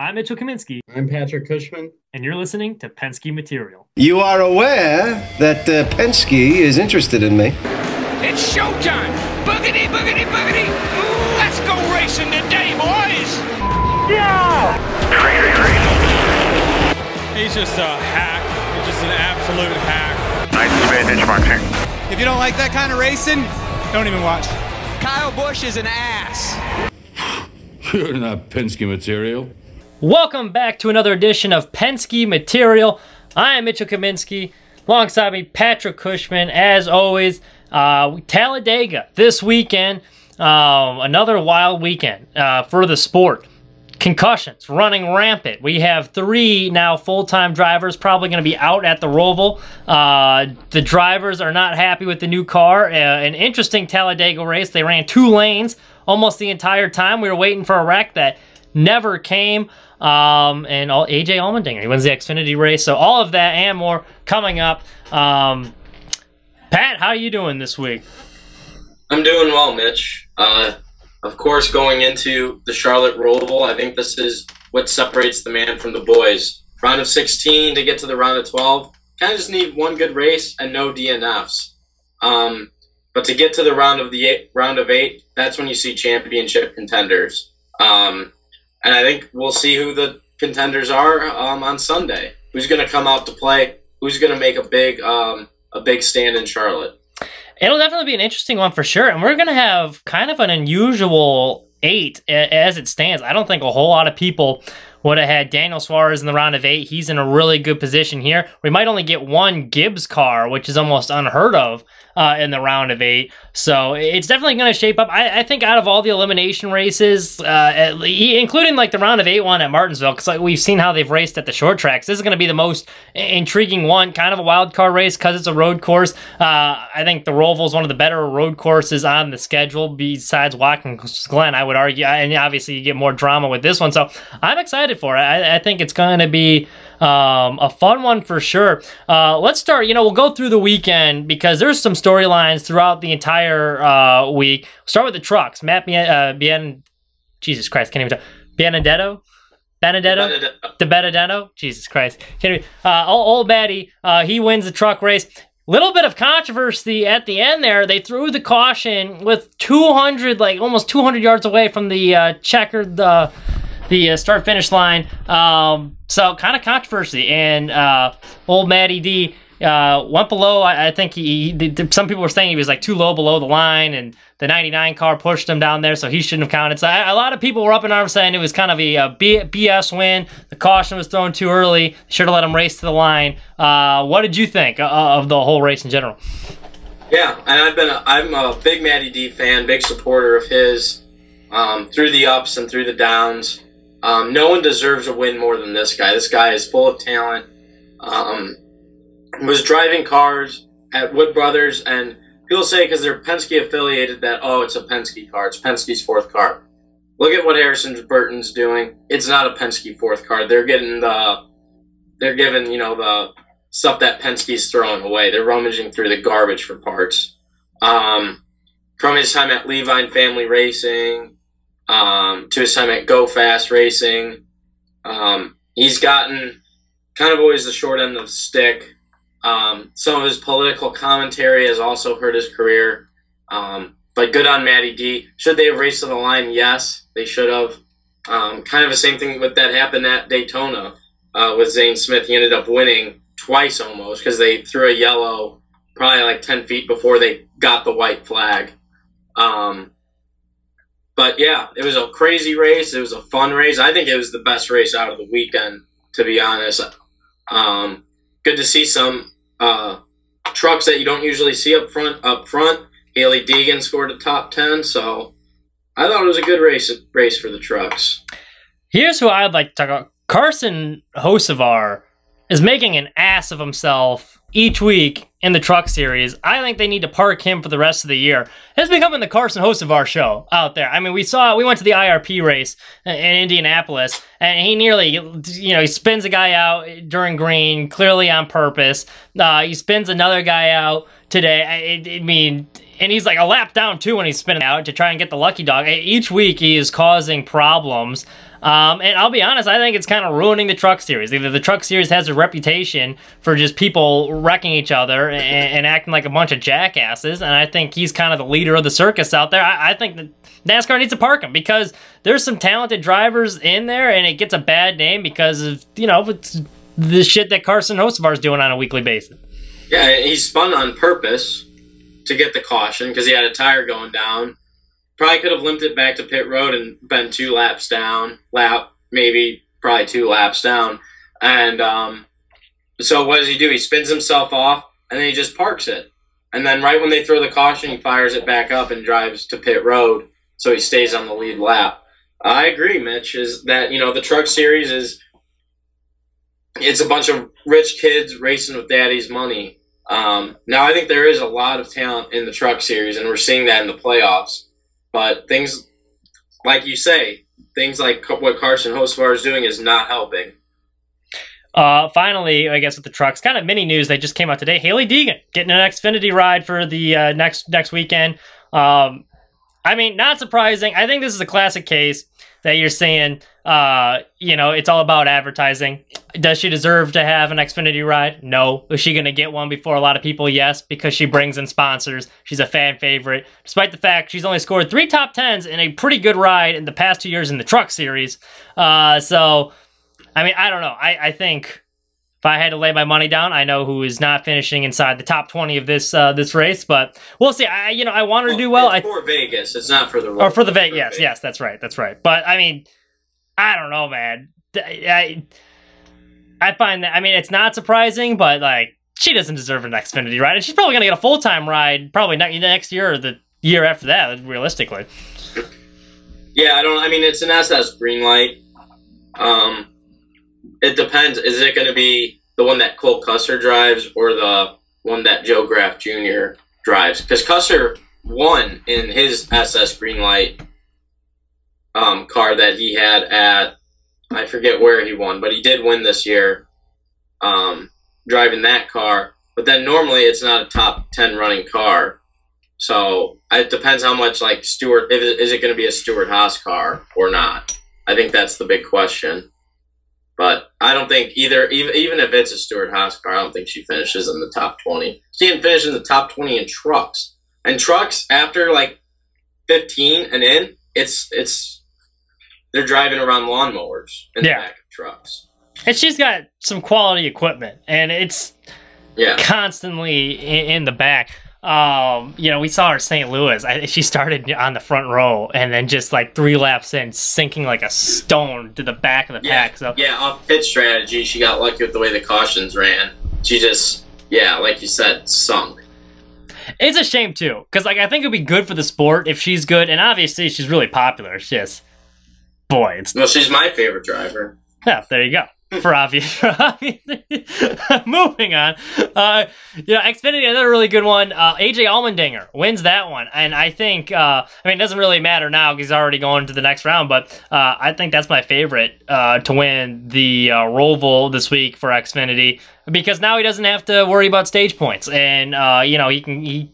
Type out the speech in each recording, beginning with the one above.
I'm Mitchell Kaminsky, I'm Patrick Cushman. and you're listening to Penske Material. You are aware that uh, Penske is interested in me. It's showtime! Boogity, boogity, boogity! Ooh, let's go racing today, boys! Yeah! He's just a hack. He's just an absolute hack. Nice advantage, Martin. If you don't like that kind of racing, don't even watch. Kyle Busch is an ass. You're not Penske material. Welcome back to another edition of Penske Material. I am Mitchell Kaminsky. Alongside me, Patrick Cushman. As always, uh, Talladega this weekend. Um, another wild weekend uh, for the sport. Concussions running rampant. We have three now full time drivers probably going to be out at the Roval. Uh, the drivers are not happy with the new car. Uh, an interesting Talladega race. They ran two lanes almost the entire time. We were waiting for a wreck that never came. Um, and all, AJ Allmendinger, he wins the Xfinity race. So all of that and more coming up. Um, Pat, how are you doing this week? I'm doing well, Mitch. Uh, of course, going into the Charlotte Roval, I think this is what separates the man from the boys. Round of 16 to get to the round of 12, kind of just need one good race and no DNFs. Um, but to get to the round of the eight, round of eight, that's when you see championship contenders. Um, and I think we'll see who the contenders are um, on Sunday. Who's going to come out to play? Who's going to make a big um, a big stand in Charlotte? It'll definitely be an interesting one for sure. And we're going to have kind of an unusual eight as it stands. I don't think a whole lot of people would have had Daniel Suarez in the round of eight. He's in a really good position here. We might only get one Gibbs car, which is almost unheard of uh, in the round of eight. So it's definitely going to shape up. I, I think out of all the elimination races, uh, including like the round of eight one at Martinsville, because like we've seen how they've raced at the short tracks, this is going to be the most intriguing one. Kind of a wild card race because it's a road course. Uh, I think the Roval is one of the better road courses on the schedule besides Watkins Glen. I would argue, and obviously you get more drama with this one. So I'm excited for it. I, I think it's going to be um, a fun one for sure. Uh, let's start. You know, we'll go through the weekend because there's some storylines throughout the entire uh, week. Start with the trucks. Matt Bien, uh, Bien Jesus Christ, can't even tell. Benedetto. Benedetto. De Benedetto, Jesus Christ, can't even, uh, old, old Batty, uh, he wins the truck race. Little bit of controversy at the end there. They threw the caution with 200, like almost 200 yards away from the uh, checkered the the uh, start finish line. Um, so kind of controversy, and uh, old Matty D uh, went below. I, I think he, he. Some people were saying he was like too low below the line, and the 99 car pushed him down there, so he shouldn't have counted. So I, a lot of people were up in arms saying it was kind of a, uh B, BS win. The caution was thrown too early. Should have let him race to the line. Uh, what did you think uh, of the whole race in general? Yeah, and I've been a, I'm a big Matty D fan, big supporter of his um, through the ups and through the downs. Um, no one deserves a win more than this guy. This guy is full of talent. Um, was driving cars at Wood Brothers, and people say because they're Penske affiliated that oh, it's a Penske car. It's Penske's fourth car. Look at what Harrison Burton's doing. It's not a Penske fourth car. They're getting the, they're giving you know the stuff that Penske's throwing away. They're rummaging through the garbage for parts. Um, from his time at Leavine Family Racing, um, to his time at Go Fast Racing, um, he's gotten kind of always the short end of the stick. Um, some of his political commentary has also hurt his career. Um, but good on Matty D. Should they have raced to the line? Yes, they should have. Um, kind of the same thing with that happened at Daytona uh, with Zane Smith. He ended up winning twice almost because they threw a yellow probably like 10 feet before they got the white flag. Um, but yeah, it was a crazy race. It was a fun race. I think it was the best race out of the weekend, to be honest. Um, good to see some uh, trucks that you don't usually see up front. Up front, Hailie Deegan scored a top 10, so I thought it was a good race race for the trucks. Here's who I'd like to talk about. Carson Hocevar is making an ass of himself each week in the truck series. I think they need to park him for the rest of the year. It's becoming the Carson Hocevar show out there. I mean, we saw, we went to the IRP race in Indianapolis, and he nearly, you know, he spins a guy out during green, clearly on purpose. Uh, he spins another guy out today. I, I mean, and he's like a lap down too when he's spinning out to try and get the lucky dog. Each week he is causing problems. Um, and I'll be honest, I think it's kind of ruining the truck series. Either the truck series has a reputation for just people wrecking each other and, and acting like a bunch of jackasses, and I think he's kind of the leader of the circus out there. I, I think that NASCAR needs to park him because there's some talented drivers in there, and it gets a bad name because of you know the shit that Carson Hocevar is doing on a weekly basis. Yeah, he spun on purpose to get the caution because he had a tire going down. Probably could have limped it back to pit road and been two laps down, lap maybe probably two laps down, and um, so what does he do? He spins himself off and then he just parks it, and then right when they throw the caution, he fires it back up and drives to pit road, so he stays on the lead lap. I agree, Mitch. Is that you know the truck series is it's a bunch of rich kids racing with daddy's money. Um, now, I think there is a lot of talent in the truck series, and we're seeing that in the playoffs. But things, like you say, things like what Carson Hocevar is doing is not helping. Uh, finally, I guess with the trucks, kind of mini news that just came out today. Hailie Deegan getting an Xfinity ride for the uh, next next weekend. Um, I mean, not surprising. I think this is a classic case that you're saying, uh, you know, it's all about advertising. Does she deserve to have an Xfinity ride? No. Is she going to get one before a lot of people? Yes, because she brings in sponsors. She's a fan favorite, despite the fact she's only scored three top tens in a pretty good ride in the past two years in the Truck Series. Uh, so, I mean, I don't know. I, I think if I had to lay my money down, I know who is not finishing inside the top twenty of this uh, this race, but we'll see. I you know I want her to do well. It's I, for Vegas. It's not for the or for the Vegas. Vegas. Yes, yes, that's right, that's right. But I mean, I don't know, man. I I find that I mean it's not surprising, but like she doesn't deserve an Xfinity ride, and she's probably gonna get a full time ride probably ne- next year or the year after that, realistically. Yeah, I don't. I mean, it's an SS green light. Um, it depends. Is it going to be the one that Cole Custer drives or the one that Joe Graf Jr. drives? Because Custer won in his SS green light um, car that he had at I forget where he won, but he did win this year um, driving that car. But then normally it's not a top ten running car, so it depends how much like Stewart. is it going to be a Stewart Haas car or not? I think that's the big question. But I don't think either. Even even if it's a Stewart Haas car, I don't think she finishes in the top twenty. She didn't finish in the top twenty in trucks. And trucks after like fifteen and in, it's it's they're driving around lawnmowers in Yeah. the back of trucks. And she's got some quality equipment, and it's Yeah. constantly in, in the back. Um, you know, we saw her St. Louis. I, she started on the front row, and then just like three laps in, sinking like a stone to the back of the Yeah, pack. So yeah, off pit strategy, she got lucky with the way the cautions ran. She just, yeah, like you said, sunk. it's a shame too, because like I think it'd be good for the sport if she's good, and obviously she's really popular. It's just, boy, it's Well, she's my favorite driver. Yeah, there you go. For obvious, for obvious. Moving on. Uh, you know, Xfinity, another really good one. Uh, AJ Allmendinger wins that one, and I think, uh, I mean, it doesn't really matter now because he's already going to the next round. But uh, I think that's my favorite uh, to win the uh, Roval this week for Xfinity because now he doesn't have to worry about stage points, and uh, you know he can he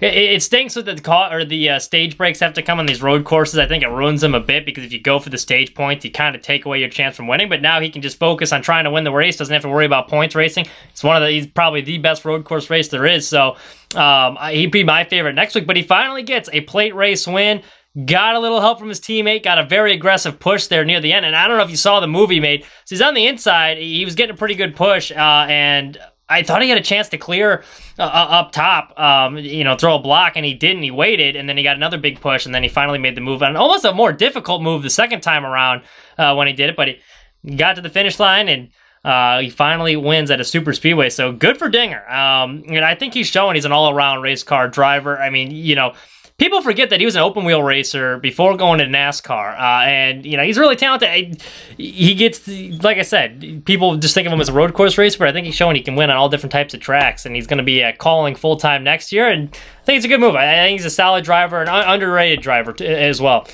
it, it stinks that the ca- or the uh, stage breaks have to come on these road courses. I think it ruins them a bit because if you go for the stage points, you kind of take away your chance from winning. But now he can just focus on trying to win the race. Doesn't have to worry about points racing. It's one of the he's probably the best road course race there is. So um, he'd be my favorite next week. But he finally gets a plate race win. Got a little help from his teammate. Got a very aggressive push there near the end. And I don't know if you saw the movie made. So he's on the inside. He was getting a pretty good push. Uh, and I thought he had a chance to clear uh, up top, um, you know, throw a block, and he didn't. He waited, and then he got another big push, and then he finally made the move on almost a more difficult move the second time around uh, when he did it. But he got to the finish line, and uh, he finally wins at a super speedway. So good for Dinger. Um, and I think he's showing he's an all around race car driver. I mean, you know. People forget that he was an open wheel racer before going to NASCAR, uh, and you know he's really talented. He gets, like I said, people just think of him as a road course racer, but I think he's showing he can win on all different types of tracks, and he's going to be uh, calling full time next year. And I think it's a good move. I think he's a solid driver, an underrated driver t- as well.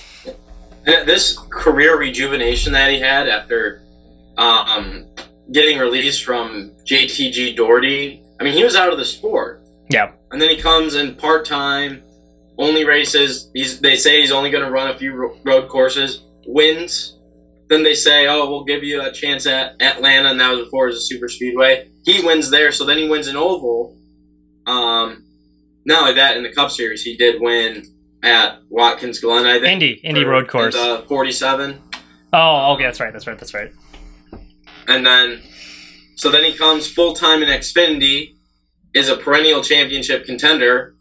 This career rejuvenation that he had after um, getting released from JTG Daugherty, I mean, he was out of the sport. Yeah, And then he comes in part time, only races. He's they say he's only going to run a few road courses, wins, then they say, "Oh, we'll give you a chance at Atlanta," and that was before it was a super speedway. He wins there, so then he wins an oval. Um, not only that, in the Cup Series, he did win at Watkins Glen. I think Indy, Indy road course. at, uh, Forty-seven, Oh, okay, that's right, that's right, that's right. and then so then he comes full time in Xfinity, is a perennial championship contender.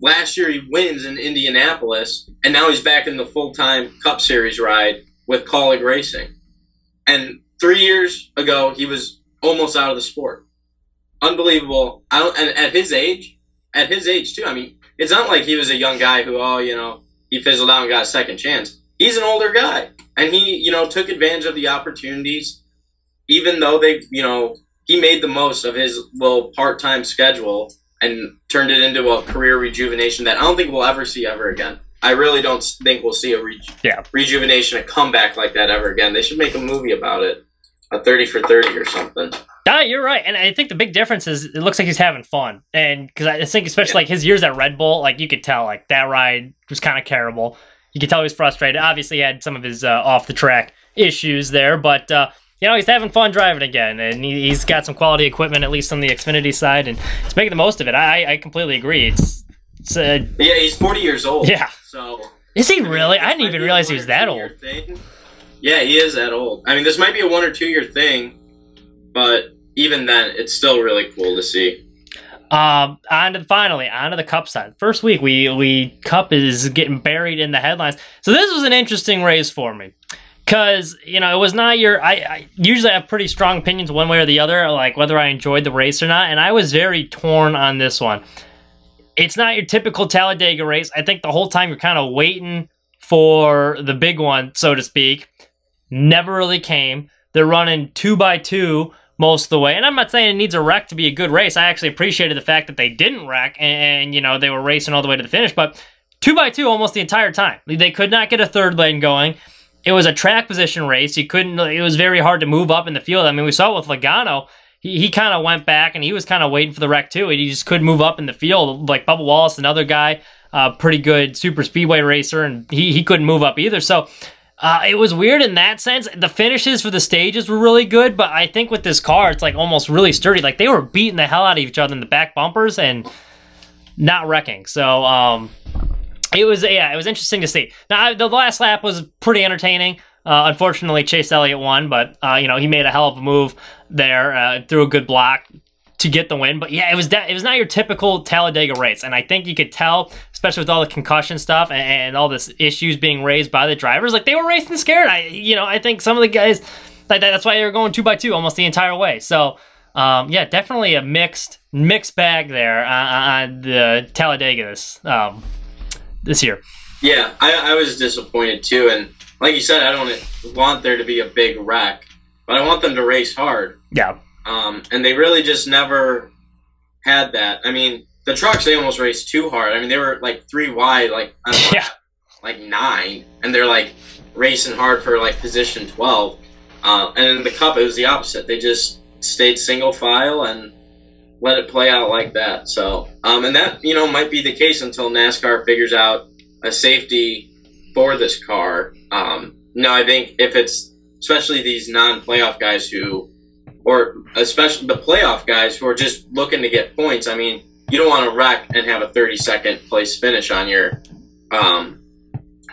Last year he wins in Indianapolis, and now he's back in the full time Cup Series ride with Kaulig Racing. And three years ago he was almost out of the sport. Unbelievable. I don't, and at his age, at his age too. I mean, it's not like he was a young guy who, oh, you know, he fizzled out and got a second chance. He's an older guy, and he, you know, took advantage of the opportunities even though they, you know, he made the most of his little part-time schedule and turned it into a career rejuvenation that I don't think we'll ever see ever again. I really don't think we'll see a re- Yeah. rejuvenation, a comeback like that ever again. They should make a movie about it, a thirty for thirty or something. Yeah, you're right, and I think the big difference is it looks like he's having fun, and because I think especially like his years at Red Bull, like you could tell like that ride was kind of terrible. You could tell he was frustrated. Obviously, he had some of his uh, off the track issues there, but uh, you know he's having fun driving again, and he, he's got some quality equipment at least on the Xfinity side, and he's making the most of it. I, I completely agree. It's, it's uh, Yeah, he's forty years old. yeah. So Is he really? I this didn't even realize he was that old. Yeah, he is that old. I mean, this might be a one or two year thing, but even then, it's still really cool to see. Um, on to finally on to the cup side. First week, we we cup is getting buried in the headlines. So this was an interesting race for me, because you know it was not your. I, I usually have pretty strong opinions one way or the other, like whether I enjoyed the race or not, and I was very torn on this one. It's not your typical Talladega race. I think the whole time you're kind of waiting for the big one, so to speak. Never really came. They're running two by two most of the way. And I'm not saying it needs a wreck to be a good race. I actually appreciated the fact that they didn't wreck and, you know, they were racing all the way to the finish. But two by two almost the entire time. They could not get a third lane going. It was a track position race. He couldn't, it was very hard to move up in the field. I mean, we saw it with Logano. He, he kind of went back and he was kind of waiting for the wreck too. He just couldn't move up in the field. Like Bubba Wallace, another guy, uh, pretty good super speedway racer, and he, he couldn't move up either. So, uh, it was weird in that sense. The finishes for the stages were really good, but I think with this car, it's like almost really sturdy. Like they were beating the hell out of each other in the back bumpers and not wrecking. So um, it was yeah, it was interesting to see. Now the last lap was pretty entertaining. Uh, unfortunately, Chase Elliott won, but uh, you know he made a hell of a move there, uh, threw a good block to get the win. But yeah, it was de- it was not your typical Talladega race, and I think you could tell, especially with all the concussion stuff and, and all this issues being raised by the drivers, like they were racing scared. I you know I think some of the guys like that, that's why they were going two by two almost the entire way. So. Um, yeah, definitely a mixed mixed bag there on, on the Talladega this um, this year. Yeah, I, I was disappointed too, and like you said, I don't want there to be a big wreck, but I want them to race hard. Yeah, Um, and they really just never had that. I mean, the trucks they almost raced too hard. I mean, they were like three wide, like I don't know, yeah, like nine, and they're like racing hard for like position twelve. Uh, and in the cup, it was the opposite. They just stayed single file and let it play out like that. So, um, and that you know might be the case until NASCAR figures out a safety for this car. Um, no, I think if it's especially these non-playoff guys who, or especially the playoff guys who are just looking to get points. I mean, you don't want to wreck and have a 30-second place finish on your um,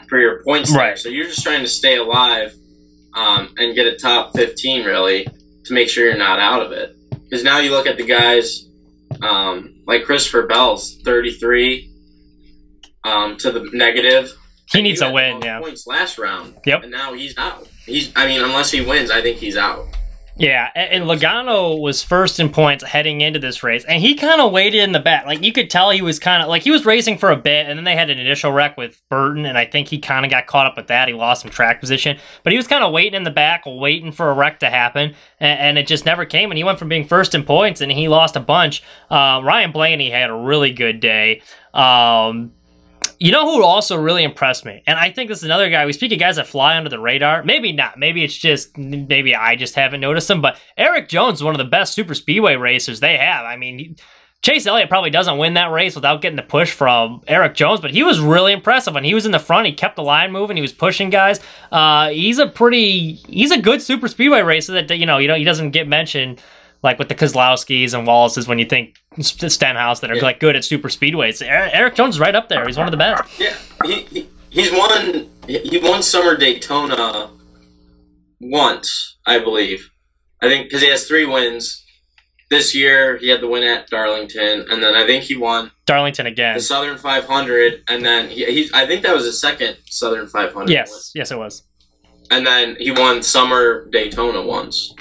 for your points. there. Right. So you're just trying to stay alive um, and get a top 15 really to make sure you're not out of it. Because now you look at the guys um, like Christopher Bell's 33 um, to the negative. he needs You a win. Yeah, Points last round. Yep. And now he's out. He's. I mean, unless he wins, I think he's out. Yeah. And, and Logano was first in points heading into this race, and he kind of waited in the back. Like you could tell, he was kind of like he was racing for a bit, and then they had an initial wreck with Burton, and I think he kind of got caught up with that. He lost some track position, but he was kind of waiting in the back, waiting for a wreck to happen, and, and it just never came. And he went from being first in points, and he lost a bunch. Uh, Ryan Blaney had a really good day. Um, you know who also really impressed me? And I think this is another guy. We speak of guys that fly under the radar. Maybe not. Maybe it's just, maybe I just haven't noticed him. But Erik Jones is one of the best super speedway racers they have. I mean, Chase Elliott probably doesn't win that race without getting the push from Erik Jones, but he was really impressive when he was in the front. He kept the line moving. He was pushing guys. Uh, he's a pretty, he's a good super speedway racer that you know, you know, he doesn't get mentioned like with the Keselowskis and Wallaces when you think Stenhouse that are like good at super speedways. Eric, Erik Jones is right up there. He's one of the best. Yeah, he, he he's won he won Summer Daytona once, I believe. I think because he has three wins. This year he had the win at Darlington, and then I think he won Darlington again. the Southern 500, and then he, he I think that was his second Southern 500. Yes, yes, it was. and then he won Summer Daytona once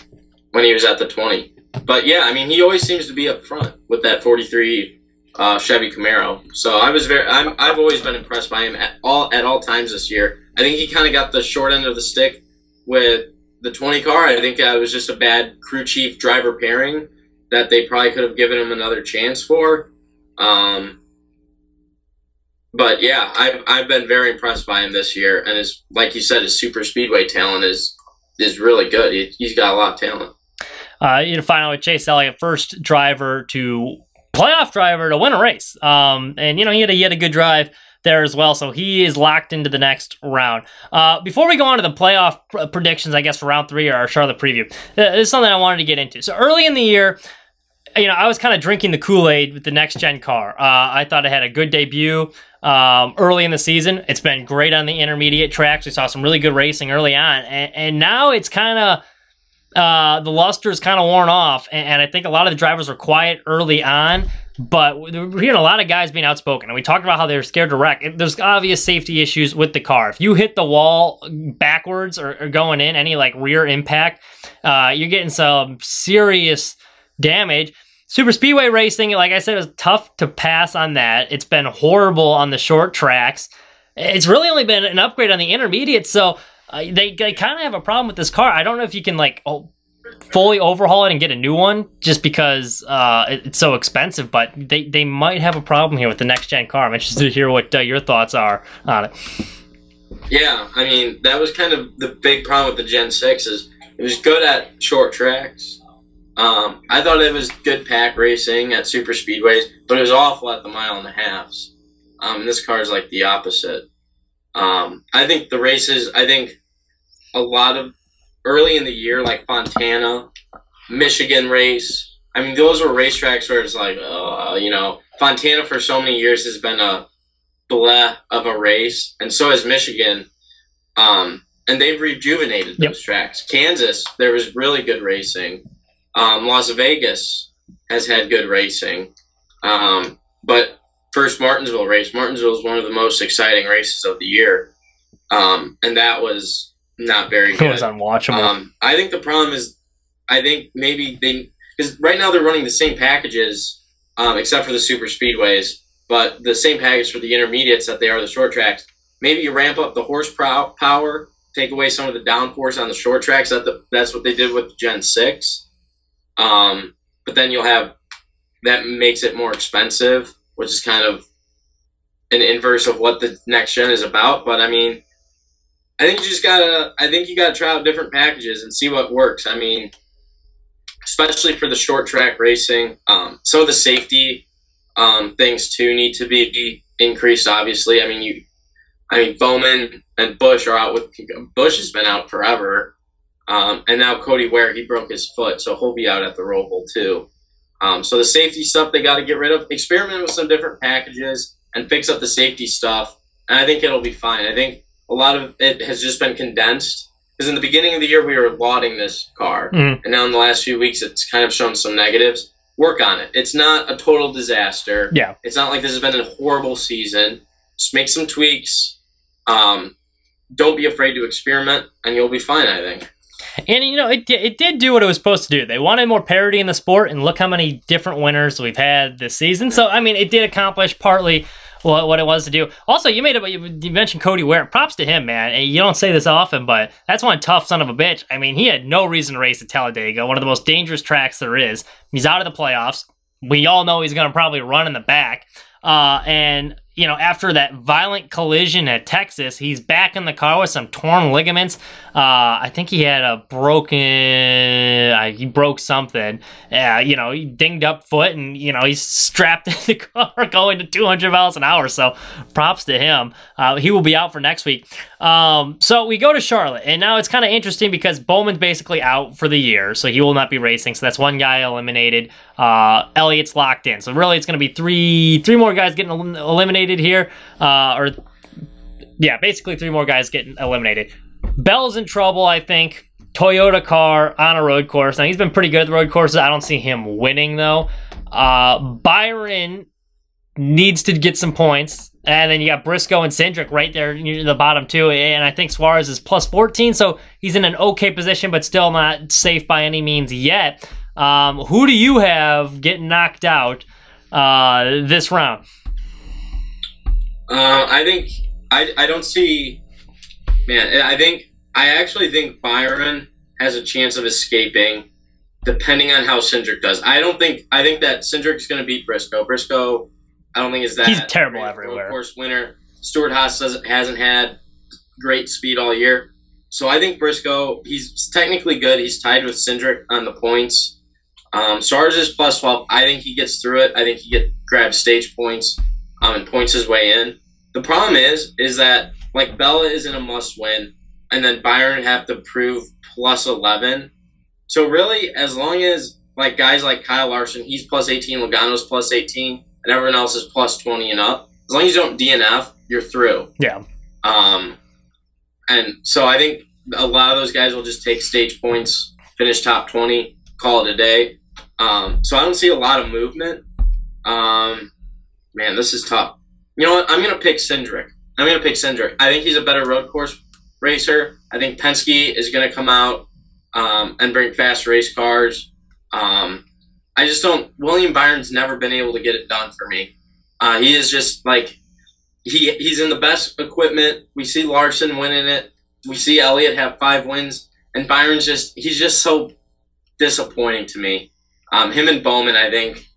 when he was at the 20. But yeah, I mean, he always seems to be up front with that 43 uh, Chevy Camaro. So I was very, I'm, I've always been impressed by him at all at all times this year. I think he kind of got the short end of the stick with the 20 car. I think that was just a bad crew chief driver pairing that they probably could have given him another chance for. Um, but yeah, I've, I've been very impressed by him this year, and his like you said, his super speedway talent is is really good. He, he's got a lot of talent. Uh, you know, finally, Chase Elliott, first driver to playoff driver to win a race. Um, and you know, he had a, he had a good drive there as well, so he is locked into the next round. Uh, before we go on to the playoff pr- predictions, I guess for round three or our Charlotte preview, this is something I wanted to get into. So early in the year. You know, I was kind of drinking the Kool Aid with the next gen car. Uh, I thought it had a good debut um, early in the season. It's been great on the intermediate tracks. We saw some really good racing early on, and, and now it's kind of uh, the luster is kind of worn off, and, and, I think a lot of the drivers were quiet early on. But we're hearing a lot of guys being outspoken, and we talked about how they're scared to wreck. There's obvious safety issues with the car. If you hit the wall backwards or, or going in, any like rear impact, uh, you're getting some serious damage. Super speedway racing, like I said, it was tough to pass on that. It's been horrible on the short tracks. It's really only been an upgrade on the intermediate, so they they kind of have a problem with this car. I don't know if you can like oh, fully overhaul it and get a new one just because uh, it's so expensive, but they, they might have a problem here with the next gen car. I'm interested to hear what uh, your thoughts are on it. Yeah, I mean that was kind of the big problem with the Gen Six is it was good at short tracks. Um, I thought it was good pack racing at super speedways, but it was awful at the mile and a halves. Um, this car is like the opposite. Um, I think the races, I think a lot of early in the year, like Fontana, Michigan race. I mean, those were racetracks where it's like, uh, you know, Fontana for so many years has been a bleh of a race, and so has Michigan. Um, and they've rejuvenated those yep. tracks. Kansas, there was really good racing. Um, Las Vegas has had good racing. Um, but first Martinsville race, Martinsville is one of the most exciting races of the year. Um, and that was not very good. It was unwatchable. Um, I think the problem is, I think maybe they, because right now they're running the same packages, um, except for the super speedways, but the same package for the intermediates that they are the short tracks. Maybe you ramp up the horsepower, take away some of the downforce on the short tracks. That the, that's what they did with Gen Six. Um, but then you'll have that makes it more expensive, which is kind of an inverse of what the next gen is about. But I mean, I think you just gotta. I think you gotta try out different packages and see what works. I mean, especially for the short track racing, um, some of the safety um, things too need to be increased. Obviously, I mean you. I mean Bowman and Busch are out with Busch has been out forever. Um, and now Cody Ware, he broke his foot, so he'll be out at the Roval too. Um, so the safety stuff they got to get rid of. Experiment with some different packages and fix up the safety stuff, and I think it'll be fine. I think a lot of it has just been condensed because in the beginning of the year we were lauding this car, mm-hmm. and now in the last few weeks it's kind of shown some negatives. Work on it. It's not a total disaster. Yeah, it's not like this has been a horrible season. Just make some tweaks. Um, don't be afraid to experiment, and you'll be fine. I think. And you know, it it did do what it was supposed to do. They wanted more parity in the sport, and look how many different winners we've had this season. So I mean, it did accomplish partly what, what it was to do. Also, you made it. You mentioned Cody Ware. Props to him, man. You don't say this often, but that's one tough son of a bitch. I mean, he had no reason to race at Talladega, one of the most dangerous tracks there is. He's out of the playoffs. We all know he's going to probably run in the back. Uh, and you know, after that violent collision at Texas, he's back in the car with some torn ligaments. Uh, I think he had a broken, uh, he broke something. Uh, you know, he dinged up foot, and you know he's strapped in the car going to 200 miles an hour. So, props to him. Uh, he will be out for next week. Um, so we go to Charlotte, and now it's kind of interesting because Bowman's basically out for the year, so he will not be racing. So that's one guy eliminated. Uh, Elliott's locked in. So really, it's going to be three three more guys getting elim- eliminated here, uh, or yeah, basically three more guys getting eliminated. Bell's in trouble, I think. Toyota car on a road course. Now he's been pretty good at the road courses. I don't see him winning though. Uh, Byron needs to get some points. And then you got Briscoe and Cindric right there near the bottom too. And I think Suarez is plus 14, so he's in an okay position, but still not safe by any means yet. Um, who do you have getting knocked out uh, this round? Uh, I think I, I don't see man. I think I actually think Byron has a chance of escaping, depending on how Cindric does. I don't think I think that Cindric's going to beat Briscoe. Briscoe, I don't think is that He's terrible great everywhere. Road course winner. Stewart Haas hasn't had great speed all year, so I think Briscoe. He's technically good. He's tied with Cindric on the points. Um, Suarez is plus twelve. I think he gets through it. I think he get grabs stage points um, and points his way in. The problem is, is that like Bella isn't a must win, and then Byron have to prove plus eleven. So really, as long as like guys like Kyle Larson, he's plus eighteen, Logano's plus eighteen, and everyone else is plus twenty and up. As long as you don't DNF, you're through. Yeah. Um, and so I think a lot of those guys will just take stage points, finish top 20, call it a day. Um, so I don't see a lot of movement. Um, man, this is tough. You know what? I'm to pick Cindric. I'm to pick Cindric. I think he's a better road course racer. I think Penske is to come out um, and bring fast race cars. Um, I just don't. William Byron's never been able to get it done for me. Uh, he is just like he he's in the best equipment. We see Larson winning it. We see Elliott have five wins, and Byron's just he's just so disappointing to me. Um, him and Bowman, I think,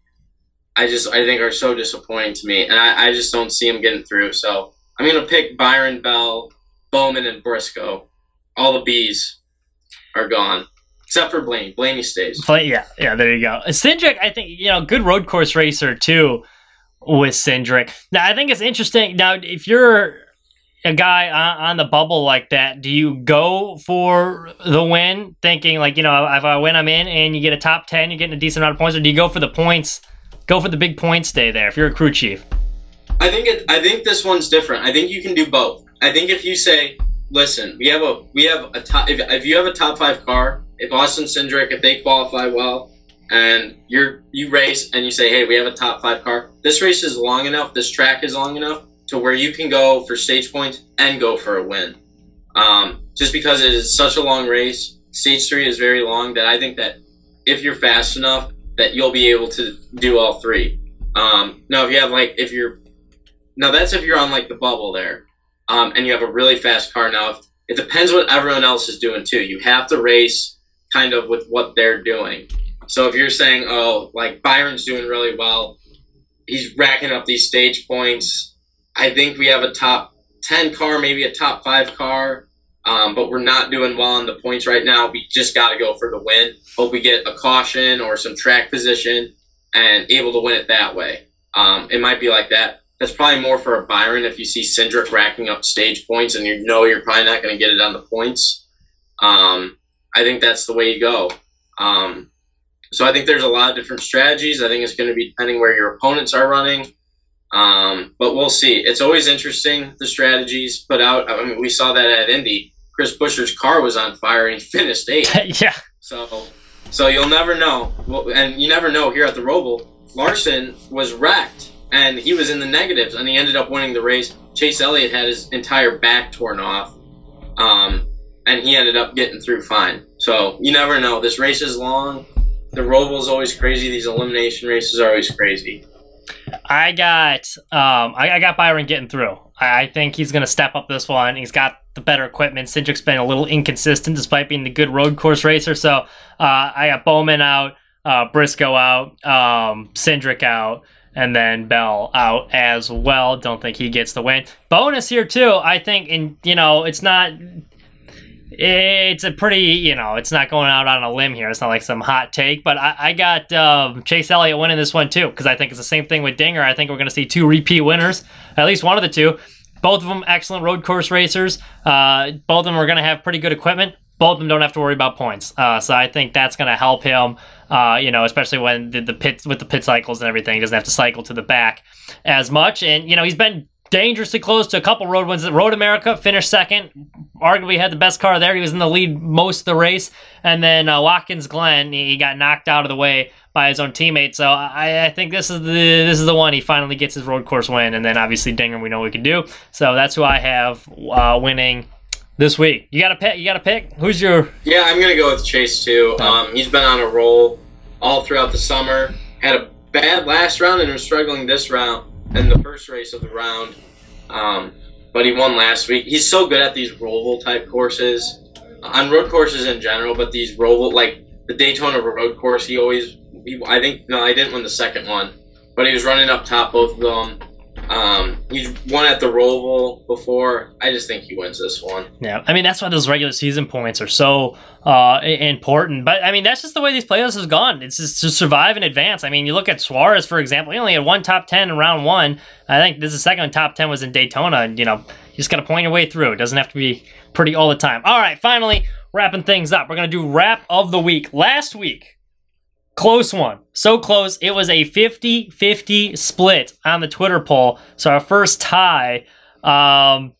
I just I think are so disappointing to me, and I, I just don't see him getting through. So I'm gonna pick Byron Bell, Bowman, and Briscoe. All the bees are gone, except for Blaine. Blaney stays. But yeah, yeah, there you go. Cindric, I think, you know, good road course racer too with Cindric. Now, I think it's interesting. Now, if you're a guy on, on the bubble like that, do you go for the win, thinking like, you know, if I win, I'm in, and you get a top 10, you're getting a decent amount of points, or do you go for the points, go for the big points stay there if you're a crew chief? I think it. I think this one's different. I think you can do both. I think if you say, "Listen, we have a we have a top. If, if you have a top five car, if Austin Cindric, if they qualify well, and you're you race and you say, "Hey, we have a top five car. This race is long enough. This track is long enough to where you can go for stage points and go for a win." Um, just because it is such a long race, stage three is very long. That I think that if you're fast enough, that you'll be able to do all three. Um, now, if you have like if you're now that's if you're on like the bubble there, um, and you have a really fast car. Now it depends what everyone else is doing too. You have to race kind of with what they're doing. So if you're saying, oh, like Byron's doing really well, he's racking up these stage points. I think we have a top ten car, maybe a top five car, um, but we're not doing well on the points right now. We just got to go for the win. Hope we get a caution or some track position and able to win it that way. Um, it might be like that that's probably more for a Byron if you see Cindric racking up stage points and you know you're probably not going to get it on the points. Um, I think that's the way you go. Um, so I think there's a lot of different strategies. I think it's going to be depending where your opponents are running. Um, but we'll see. It's always interesting the strategies put out. I mean, we saw that at Indy. Chris Buescher's car was on fire and he finished eighth. yeah. So, so you'll never know, well, and you never know here at the Roval. Larson was wrecked and he was in the negatives, and he ended up winning the race. Chase Elliott had his entire back torn off, um, and he ended up getting through fine. So you never know. This race is long. The Roval's always crazy. These elimination races are always crazy. I got um I, I got Byron getting through. I, I think he's gonna step up this one. He's got the better equipment. Cindric's been a little inconsistent despite being the good road course racer. So uh, I got Bowman out, uh, Briscoe out, um, Cindric out, and then Bell out as well. Don't think he gets the win. Bonus here too. I think, and you know, it's not. It's a pretty, you know, it's not going out on a limb here. It's not like some hot take, but I, I got um, Chase Elliott winning this one too because I think it's the same thing with Dinger. I think we're going to see two repeat winners, at least one of the two. Both of them excellent road course racers. Uh, both of them are going to have pretty good equipment. Both of them don't have to worry about points. Uh, so I think that's going to help him. Uh, you know, especially when the, the pits with the pit cycles and everything, he doesn't have to cycle to the back as much. And you know, he's been dangerously close to a couple road wins. Road America finished second, arguably had the best car there. He was in the lead most of the race, and then uh, Watkins Glen he got knocked out of the way by his own teammate. So I, I think this is the this is the one he finally gets his road course win, and then obviously Dinger we know we can do. So that's who I have uh, winning this week. You got to pick. You got to pick. Who's your? Yeah, I'm gonna go with Chase too. Um, he's been on a roll all throughout the summer. Had a bad last round and was struggling this round in the first race of the round. Um, but he won last week. He's so good at these roval type courses, on road courses in general. But these roval, like the Daytona road course, he always. He, I think no, I didn't win the second one, but he was running up top both of them. Um, he's won at the Roval before. I just think he wins this one. Yeah, I mean that's why those regular season points are so uh, important. But I mean that's just the way these playoffs has gone. It's just to survive and advance. I mean you look at Suarez for example. He only had one top ten in round one. I think this is second top ten was in Daytona. You know you just got to point your way through. It doesn't have to be pretty all the time. All right, finally wrapping things up. We're gonna do wrap of the week. Last week Close one. So close. It was a 50 50 split on the Twitter poll. So our first tie. Um,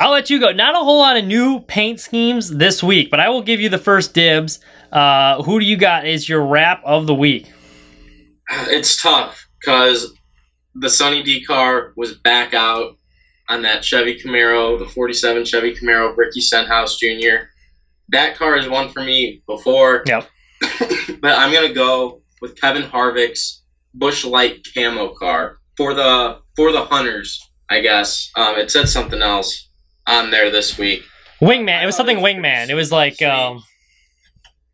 I'll let you go. Not a whole lot of new paint schemes this week, but I will give you the first dibs. Uh, who do you got as your wrap of the week? It's tough because the Sunny D car was back out on that Chevy Camaro, the 47 Chevy Camaro, Ricky Stenhouse Jr. That car has won for me before. Yep. but I'm gonna go with Kevin Harvick's Busch Light camo car for the for the hunters. I guess um, it said something else on there this week. Wingman. It was something Wingman. It was like um,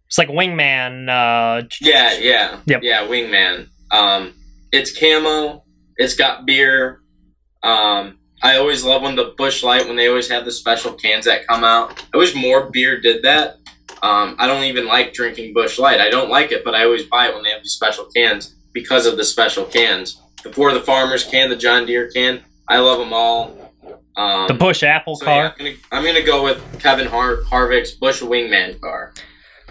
it's like Wingman. Uh, yeah, yeah, Yep. yeah. Wingman. Um, it's camo. It's got beer. Um, I always love when the Busch Light when they always have the special cans that come out. I wish more beer did that. Um, I don't even like drinking Busch Light. I don't like it, but I always buy it when they have these special cans because of the special cans. The For the Farmers can, the John Deere can. I love them all. Um, the Busch Apple so car. yeah, I'm, gonna, I'm gonna go with Kevin Har- Harvick's Busch Wingman car.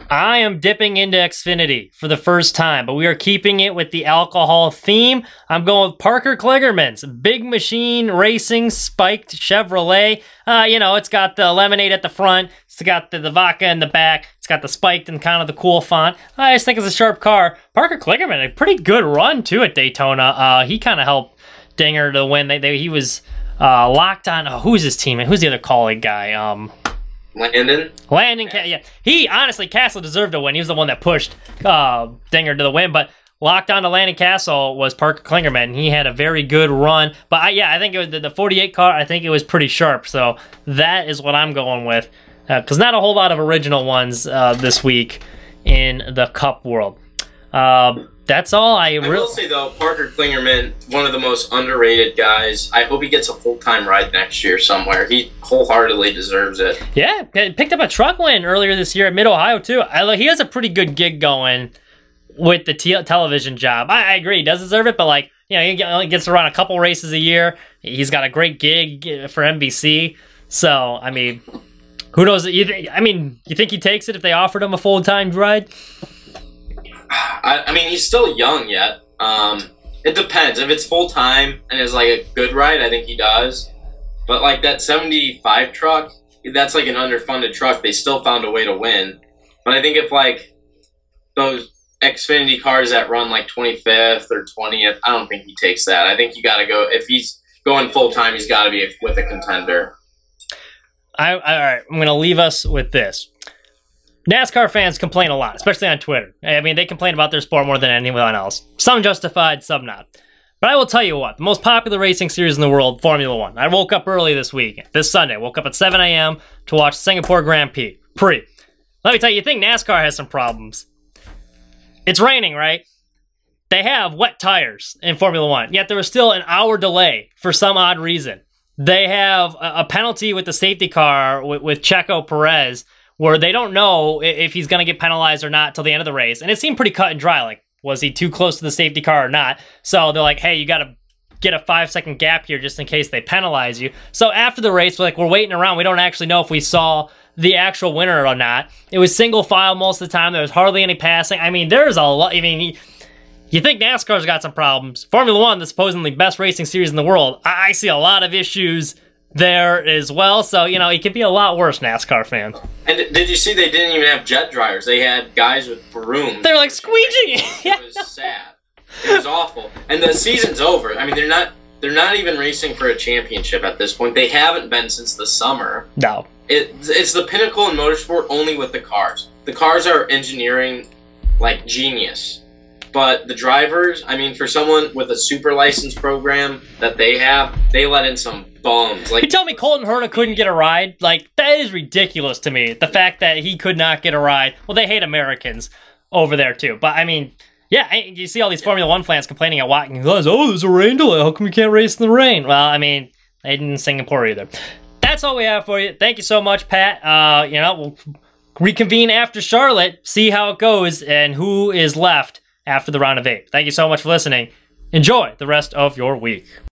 I am dipping into Xfinity for the first time, but we are keeping it with the alcohol theme. I'm going with Parker Kligerman's Big Machine Racing Spiked Chevrolet. Uh, you know, it's got the lemonade at the front, it's got the, the vodka in the back, it's got the spiked and kind of the cool font. I just think it's a sharp car. Parker Kligerman, a pretty good run too at Daytona. Uh, he kind of helped Dinger to win. They, they, he was uh, locked on. Oh, who's his teammate? Who's the other Kaulig guy? Um, Landon. Landon, yeah, he honestly Cassill deserved to win. He was the one that pushed uh, Dinger to the win, but locked on to Landon Cassill was Parker Kligerman. He had a very good run, but I, yeah, I think it was the, the 48 car. I think it was pretty sharp, so that is what I'm going with because not a whole lot of original ones uh, this week in the Cup world. Uh, that's all I I will really. say though, Parker Kligerman, one of the most underrated guys. I hope he gets a full time ride next year somewhere. He wholeheartedly deserves it. Yeah, picked up a truck win earlier this year at Mid Ohio too. I, he has a pretty good gig going with the te- television job. I, I agree, he does deserve it, but like you know, he only gets to run a couple races a year. He's got a great gig for NBC. So I mean, who knows? You th- I mean, you think he takes it if they offered him a full time ride? I, I mean, he's still young yet. Um, it depends. If it's full time and is like a good ride, I think he does. But like that 75 truck, that's like an underfunded truck. They still found a way to win. But I think if like those Xfinity cars that run like 25th or 20th, I don't think he takes that. I think you got to go if he's going full time. He's got to be with a contender. I, all right, I'm going to leave us with this. NASCAR fans complain a lot, especially on Twitter. I mean, they complain about their sport more than anyone else. Some justified, some not. But I will tell you what, the most popular racing series in the world, Formula One. I woke up early this week, this Sunday. Woke up at 7 a.m. to watch Singapore Grand Prix. Prix. Let me tell you, you think NASCAR has some problems. It's raining, right? they have wet tires in Formula One, yet there was still an hour delay for some odd reason. They have a, penalty with the safety car with, with Checo Perez where they don't know if he's going to get penalized or not till the end of the race. And it seemed pretty cut and dry. Like, was he too close to the safety car or not? So they're like, hey, you got to get a five second gap here just in case they penalize you. So after the race, we're like, we're waiting around. We don't actually know if we saw the actual winner or not. It was single file most of the time. There was hardly any passing. I mean, there's a lot. I mean, you think NASCAR's got some problems. Formula One, the supposedly best racing series in the world, I, I see a lot of issues there as well. So, you know, it could be a lot worse, NASCAR fans. And did you see they didn't even have jet dryers? They had guys with brooms. They're like squeegee. It was sad. It was awful. And the season's over. I mean, they're not they're not even racing for a championship at this point. They haven't been since the summer. no. It, it's the pinnacle in motorsport only with the cars. The cars are engineering like genius. But the drivers, I mean, for someone with a super license program that they have, they let in some bums. Like You tell me Colton Herta couldn't get a ride? Like, that is ridiculous to me. The fact that he could not get a ride. Well, they hate Americans over there, too. But, I mean, yeah, you see all these Formula One fans complaining at Watkins. Oh, there's a rain delay. How come you can't race in the rain? Well, I mean, they didn't in Singapore either. That's all we have for you. Thank you so much, Pat. Uh, you know, we'll reconvene after Charlotte, see how it goes, and who is left after the round of eight. Thank you so much for listening. Enjoy the rest of your week.